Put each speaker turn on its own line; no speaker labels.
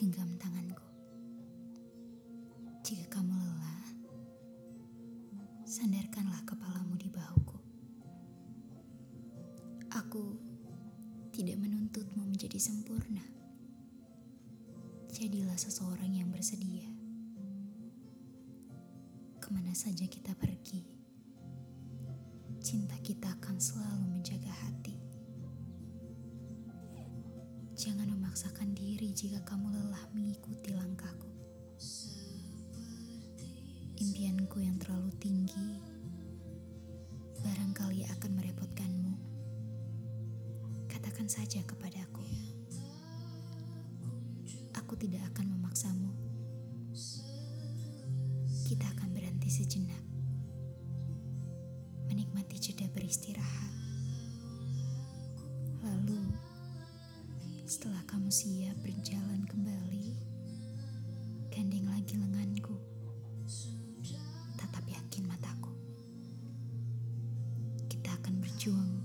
genggam tanganku. Jika kamu lelah, sandarkanlah kepalamu di bahuku. Aku tidak menuntutmu menjadi sempurna. Jadilah seseorang yang bersedia. Ke mana saja kita pergi, cinta kita akan selalu menjaga hati. Jangan memaksakan diri jika kamu lelah mengikuti langkahku. Impianku yang terlalu tinggi barangkali akan merepotkanmu. Katakan saja kepadaku. Aku tidak akan memaksamu. Kita akan berhenti sejenak. Menikmati jeda beristirahat. Setelah kamu siap berjalan kembali, gandeng lagi lenganku. Tatap yakin mataku. Kita akan berjuang